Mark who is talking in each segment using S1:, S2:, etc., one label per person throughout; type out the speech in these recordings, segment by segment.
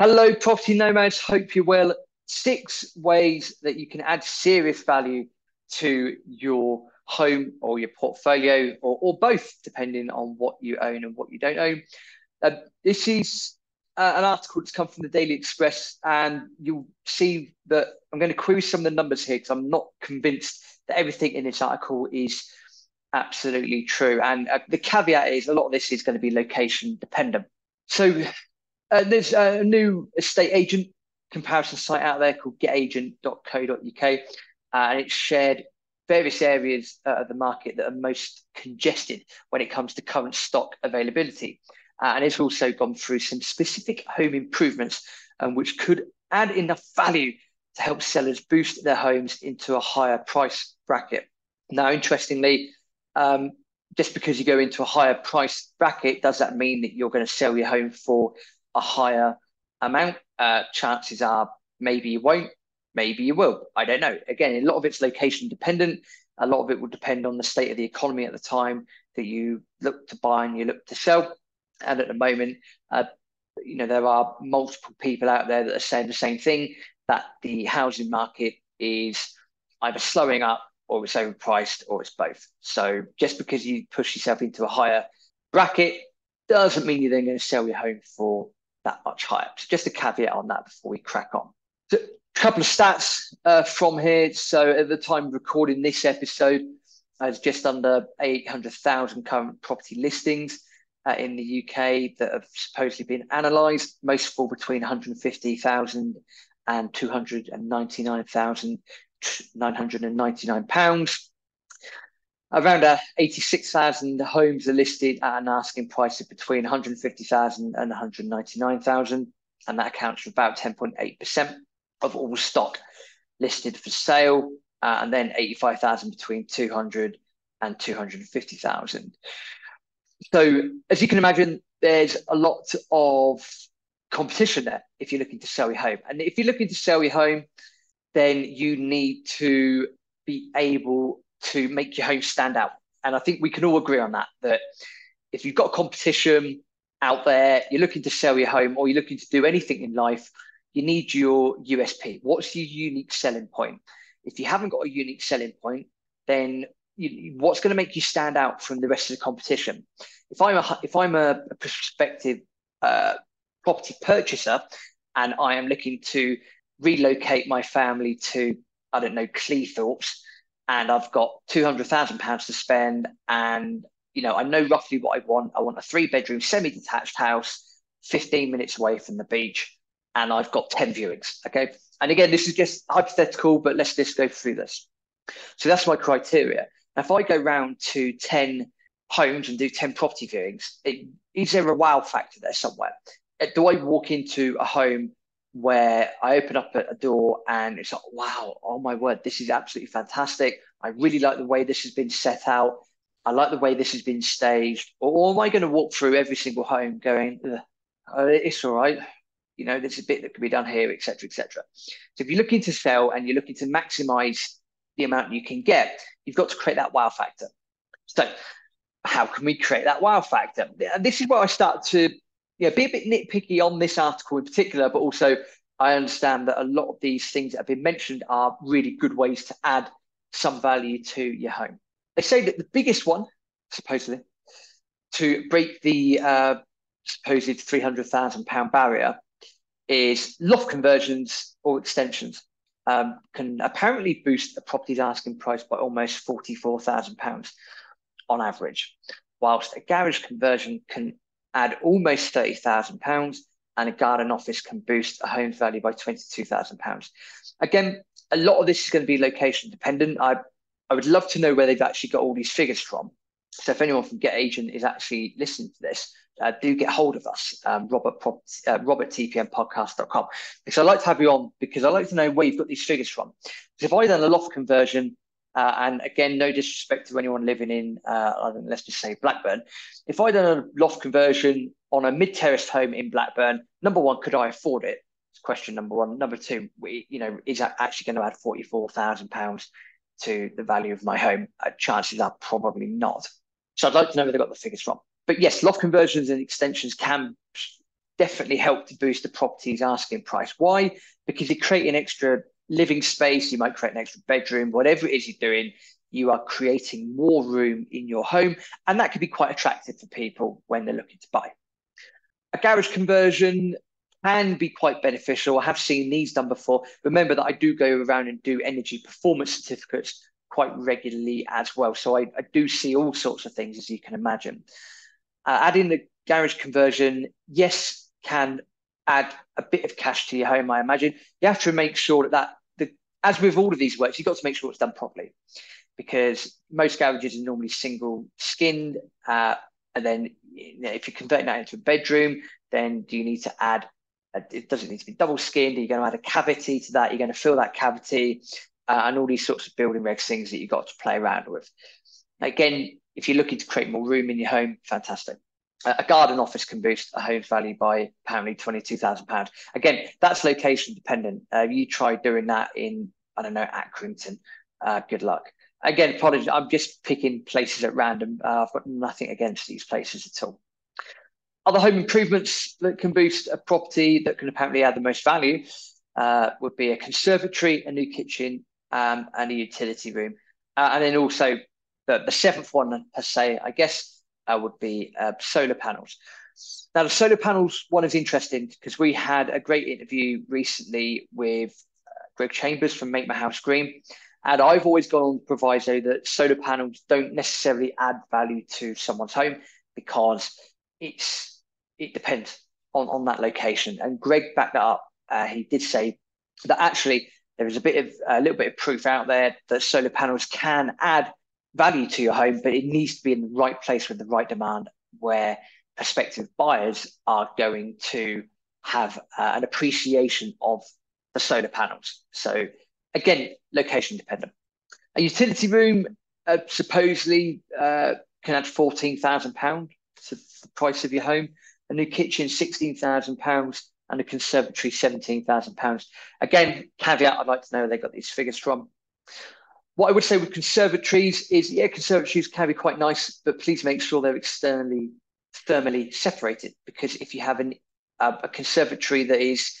S1: Hello, property nomads. Hope you're well. Six ways that you can add serious value to your home or your portfolio, or, or both, depending on what you own and what you don't own. Uh, this is uh, an article that's come from the Daily Express, and you'll see that I'm going to query some of the numbers here because I'm not convinced that everything in this article is absolutely true. And uh, the caveat is a lot of this is going to be location dependent. So uh, there's a new estate agent comparison site out there called getagent.co.uk, uh, and it's shared various areas uh, of the market that are most congested when it comes to current stock availability. Uh, and it's also gone through some specific home improvements um, which could add enough value to help sellers boost their homes into a higher price bracket. Now, interestingly, um, just because you go into a higher price bracket, does that mean that you're going to sell your home for a higher amount. Uh, chances are maybe you won't, maybe you will. I don't know. Again, a lot of it's location dependent. A lot of it will depend on the state of the economy at the time that you look to buy and you look to sell. And at the moment, uh, you know, there are multiple people out there that are saying the same thing that the housing market is either slowing up or it's overpriced or it's both. So just because you push yourself into a higher bracket doesn't mean you're then going to sell your home for that much. So just a caveat on that before we crack on. So a couple of stats uh, from here. So at the time recording this episode, there's just under 800,000 current property listings uh, in the UK that have supposedly been analysed. Most fall between 150,000 and 299,999 pounds. Around uh, 86,000 homes are listed at an asking price of between 150,000 and 199,000, and that accounts for about 10.8% of all stock listed for sale, uh, and then 85,000 between 200 and 250,000. So, as you can imagine, there's a lot of competition there if you're looking to sell your home. And if you're looking to sell your home, then you need to be able to make your home stand out. And I think we can all agree on that, that if you've got competition out there, you're looking to sell your home or you're looking to do anything in life, you need your USP. What's your unique selling point? If you haven't got a unique selling point, then you, what's going to make you stand out from the rest of the competition? If I'm a if I'm a, a prospective uh, property purchaser and I am looking to relocate my family to I don't know Cleethorpes, and I've got two hundred thousand pounds to spend, and you know I know roughly what I want. I want a three bedroom semi detached house, fifteen minutes away from the beach, and I've got ten viewings. Okay, and again this is just hypothetical, but let's just go through this. So that's my criteria. Now, if I go round to ten homes and do ten property viewings, it, is there a wow factor there somewhere? Do I walk into a home where I open up a, door and it's like, wow, oh my word, this is absolutely fantastic. I really like the way this has been set out. I like the way this has been staged. Or, am I going to walk through every single home going, oh, it's all right. You know, there's a bit that can be done here, etc., etc. So if you're looking to sell and you're looking to maximize the amount you can get, you've got to create that wow factor. So how can we create that wow factor? This is where I start to yeah, be a bit nitpicky on this article in particular, but also I understand that a lot of these things that have been mentioned are really good ways to add some value to your home. They say that the biggest one, supposedly, to break the uh, supposed £300,000 barrier is loft conversions or extensions. Um, can apparently boost a property's asking price by almost £44,000 on average, whilst a garage conversion can add almost £30,000 and a garden office can boost a home's value by £22,000. Again, a lot of this is going to be location dependent. I, I would love to know where they've actually got all these figures from. So if anyone from Get Agent is actually listening to this, uh, do get hold of us, um, Robert, Prop, uh, Robert TPMpodcast.com, because I'd like to have you on because I'd like to know where you've got these figures from. Because if I done a loft conversion uh, and again, no disrespect to anyone living in, uh, let's just say Blackburn. If I'd done a loft conversion on a mid-terraced home in Blackburn, number one, could I afford it? It's question number one. Number two, we, you know, is that actually going to add forty-four thousand pounds to the value of my home? Uh, chances are probably not. So I'd like to know where they got the figures from. But yes, loft conversions and extensions can definitely help to boost the property's asking price. Why? Because you create an extra living space, you might create an extra bedroom, whatever it is you're doing, you are creating more room in your home. And that could be quite attractive for people when they're looking to buy. A garage conversion can be quite beneficial. I have seen these done before. Remember that I do go around and do energy performance certificates quite regularly as well. So I, I do see all sorts of things, as you can imagine. Uh, adding the garage conversion, yes, can add a bit of cash to your home, I imagine. You have to make sure that, that as with all of these works, you've got to make sure it's done properly because most garages are normally single skinned. Uh, and then you know, if you're converting that into a bedroom, then do you need to add, a, it doesn't need to be double skinned. Are You're going to add a cavity to that. You're going to fill that cavity uh, and all these sorts of building regs things that you've got to play around with. Again, if you're looking to create more room in your home, fantastic a garden office can boost a home's value by apparently £22,000. Again, that's location dependent. Uh, you try doing that in, I don't know, Accrington. Uh, good luck. Again, apologies. I'm just picking places at random. Uh, I've got nothing against these places at all. Other home improvements that can boost a property that can apparently add the most value uh, would be a conservatory, a new kitchen, um, and a utility room. Uh, and then also the, the seventh one per se, I guess, uh, would be uh, solar panels. Now, the solar panels one is interesting because we had a great interview recently with uh, Greg Chambers from Make My House Green. And I've always gone on the proviso that solar panels don't necessarily add value to someone's home because it's it depends on, on that location. And Greg backed that up. Uh, he did say that actually there is a bit of a little bit of proof out there that solar panels can add value to your home, but it needs to be in the right place with the right demand where prospective buyers are going to have uh, an appreciation of the solar panels. So again, location dependent. A utility room uh, supposedly uh, can add fourteen thousand pound to the price of your home. A new kitchen, sixteen thousand pounds, and a conservatory, seventeen thousand pounds. Again, caveat: I'd like to know where they got these figures from. What I would say with conservatories is, yeah, conservatories can be quite nice, but please make sure they're externally thermally separated. Because if you have an, uh, a conservatory that is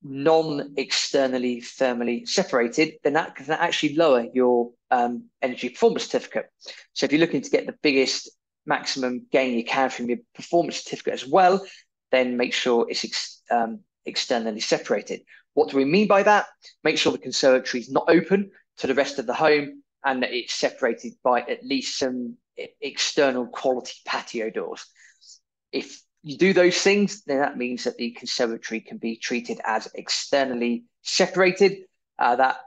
S1: non-externally thermally separated, then that can actually lower your um, energy performance certificate. So if you're looking to get the biggest maximum gain you can from your performance certificate as well, then make sure it's ex um, externally separated. What do we mean by that? Make sure the conservatory is not open to the rest of the home and that it's separated by at least some external quality patio doors. If you do those things, then that means that the conservatory can be treated as externally separated. Uh, that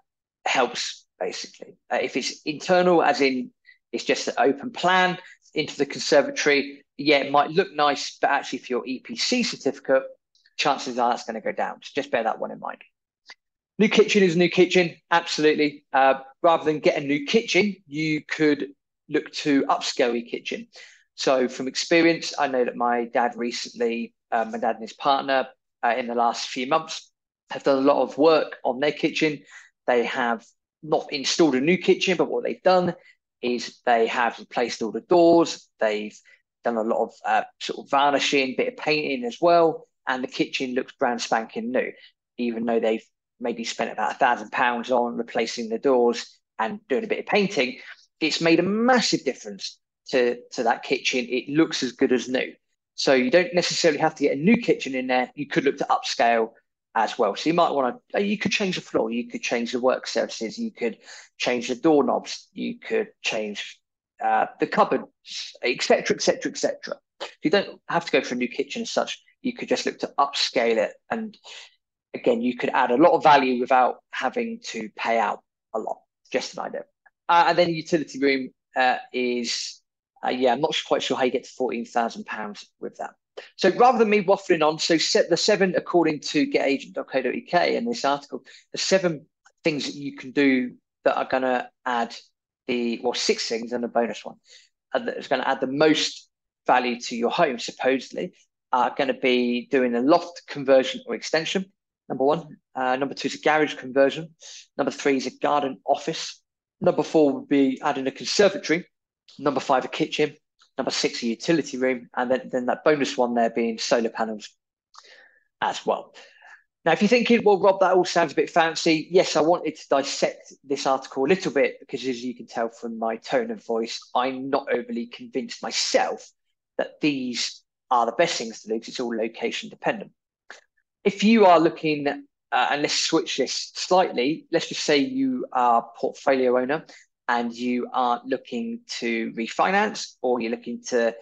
S1: helps basically. Uh, if it's internal, as in it's just an open plan into the conservatory, yeah, it might look nice, but actually, for your EPC certificate, chances are that's going to go down. So just bear that one in mind. New kitchen is a new kitchen, absolutely. Uh, rather than get a new kitchen, you could look to upscale your kitchen. So, from experience, I know that my dad recently, uh, my dad and his partner, uh, in the last few months, have done a lot of work on their kitchen. They have not installed a new kitchen, but what they've done is they have replaced all the doors. They've done a lot of uh, sort of varnishing, bit of painting as well, and the kitchen looks brand spanking new, even though they've maybe spent about a thousand pounds on replacing the doors and doing a bit of painting, it's made a massive difference to, to that kitchen. It looks as good as new. So you don't necessarily have to get a new kitchen in there. You could look to upscale as well. So you might want to, uh, you could change the floor, you could change the work surfaces, you could change the doorknobs, you could change uh, the cupboards, etc., etc., etc. You don't have to go for a new kitchen as such. You could just look to upscale it and again, you could add a lot of value without having to pay out a lot. Just an idea. Uh, and then utility room uh, is, uh, yeah, I'm not quite sure how you get to £14,000 with that. So rather than me waffling on, so set the seven, according to getagent.co.uk in this article, the seven things that you can do that are going to add the, well, six things and a bonus one, and that is going to add the most value to your home, supposedly, are going to be doing a loft conversion or extension, number one. Uh, number two is a garage conversion. Number three is a garden office. Number four would be adding a conservatory. Number five, a kitchen. Number six, a utility room. And then, then that bonus one there being solar panels. as well. Now, if you're thinking, well, Rob, that all sounds a bit fancy. Yes, I wanted to dissect this article a little bit because, as you can tell from my tone of voice, I'm not overly convinced myself that these are the best things to do because it's all location dependent. If you are looking, uh, and let's switch this slightly, let's just say you are portfolio owner and you are looking to refinance or you're looking to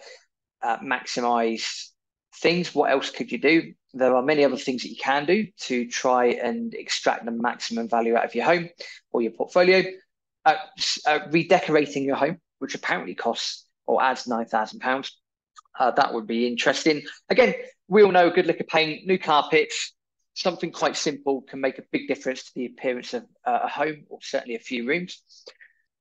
S1: uh, maximize things, what else could you do? There are many other things that you can do to try and extract the maximum value out of your home or your portfolio. Uh, uh, redecorating your home, which apparently costs or adds £9,000. Uh, that would be interesting. Again, we all know a good lick of paint, new carpets, something quite simple can make a big difference to the appearance of uh, a home or certainly a few rooms.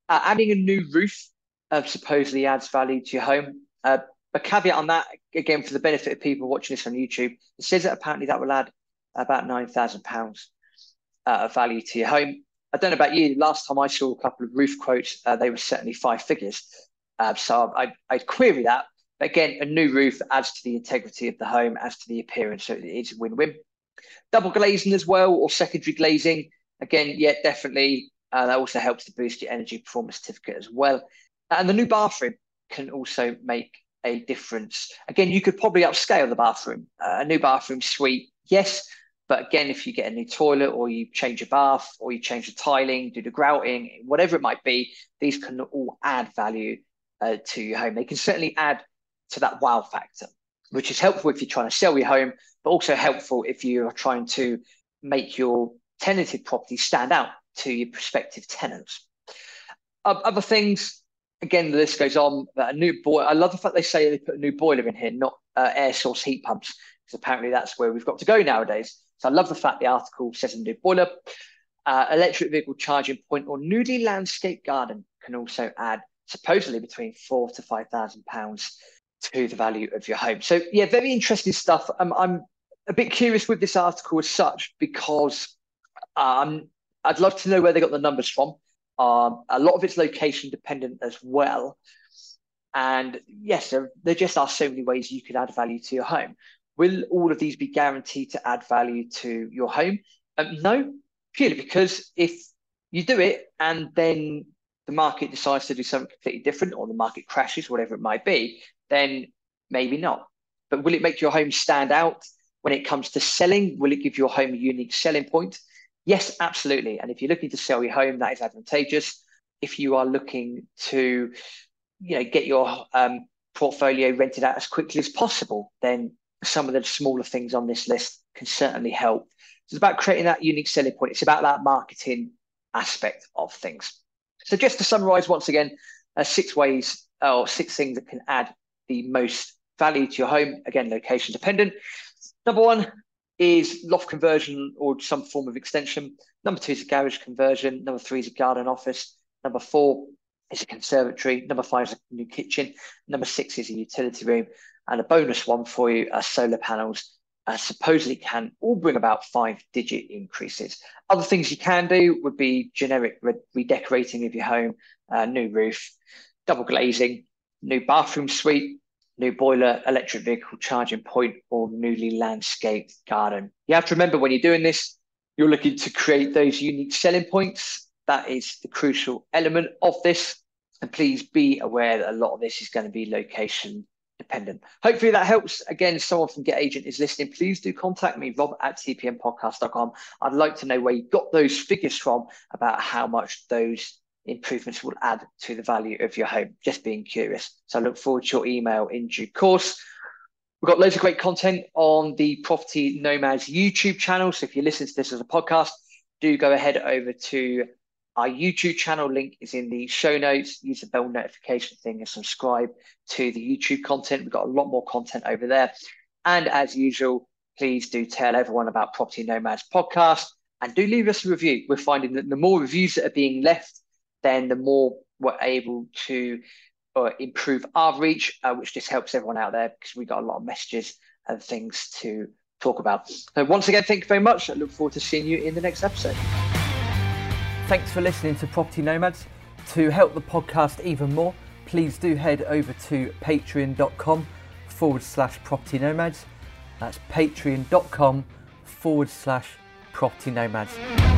S1: Uh, adding a new roof uh, supposedly adds value to your home. Uh, a caveat on that, again, for the benefit of people watching this on YouTube, it says that apparently that will add about £9,000 uh, of value to your home. I don't know about you, last time I saw a couple of roof quotes, uh, they were certainly five figures. Uh, so I, I'd query that. Again, a new roof adds to the integrity of the home, adds to the appearance. So it's a win win. Double glazing as well, or secondary glazing. Again, yeah, definitely. Uh, that also helps to boost your energy performance certificate as well. And the new bathroom can also make a difference. Again, you could probably upscale the bathroom. Uh, a new bathroom suite, yes, but again, if you get a new toilet or you change a bath or you change the tiling, do the grouting, whatever it might be, these can all add value uh, to your home. They can certainly add to that wow factor, which is helpful if you're trying to sell your home, but also helpful if you're trying to make your tenanted property stand out to your prospective tenants. other things again, the list goes on. a new boiler. I love the fact they say they put a new boiler in here, not uh, air source heat pumps, because apparently that's where we've got to go nowadays. So I love the fact the article says a new boiler. Uh, electric vehicle charging point or newly landscaped garden can also add supposedly between four to five thousand pounds to the value of your home. So yeah, very interesting stuff. Um, I'm a bit curious with this article as such because um, I'd love to know where they got the numbers from. Um, a lot of it's location dependent as well. And yes, there, there just are so many ways you could add value to your home. Will all of these be guaranteed to add value to your home? Um, no, purely because if you do it and then the market decides to do something completely different or the market crashes, whatever it might be, then maybe not. But will it make your home stand out when it comes to selling? Will it give your home a unique selling point? Yes, absolutely. And if you're looking to sell your home, that is advantageous. If you are looking to, you know, get your um, portfolio rented out as quickly as possible, then some of the smaller things on this list can certainly help. It's about creating that unique selling point. It's about that marketing aspect of things. So just to summarize once again, uh, six ways or six things that can add the most value to your home. Again, location dependent. Number one, is loft conversion or some form of extension. Number two is a garage conversion. Number three is a garden office. Number four is a conservatory. Number five is a new kitchen. Number six is a utility room. And a bonus one for you are solar panels. Uh, supposedly can all bring about five digit increases. Other things you can do would be generic re- redecorating of your home, uh, new roof, double glazing, new bathroom suite, new boiler, electric vehicle charging point, or newly landscaped garden. You have to remember when you're doing this, you're looking to create those unique selling points. That is the crucial element of this. And please be aware that a lot of this is going to be location dependent. Hopefully that helps. Again, someone from Get Agent is listening. Please do contact me, rob at tpmpodcast.com. I'd like to know where you got those figures from about how much those improvements will add to the value of your home. Just being curious. So I look forward to your email in due course. We've got loads of great content on the Property Nomads YouTube channel. So if you listen to this as a podcast, do go ahead over to our YouTube channel. Link is in the show notes. Use the bell notification thing and subscribe to the YouTube content. We've got a lot more content over there. And as usual, please do tell everyone about Property Nomads podcast and do leave us a review. We're finding that the more reviews that are being left, then the more we're able to uh, improve our reach, uh, which just helps everyone out there because we got a lot of messages and things to talk about. So once again, thank you very much. I look forward to seeing you in the next episode.
S2: Thanks for listening to Property Nomads. To help the podcast even more, please do head over to patreon.com forward slash property nomads That's patreon.com forward slash property nomads.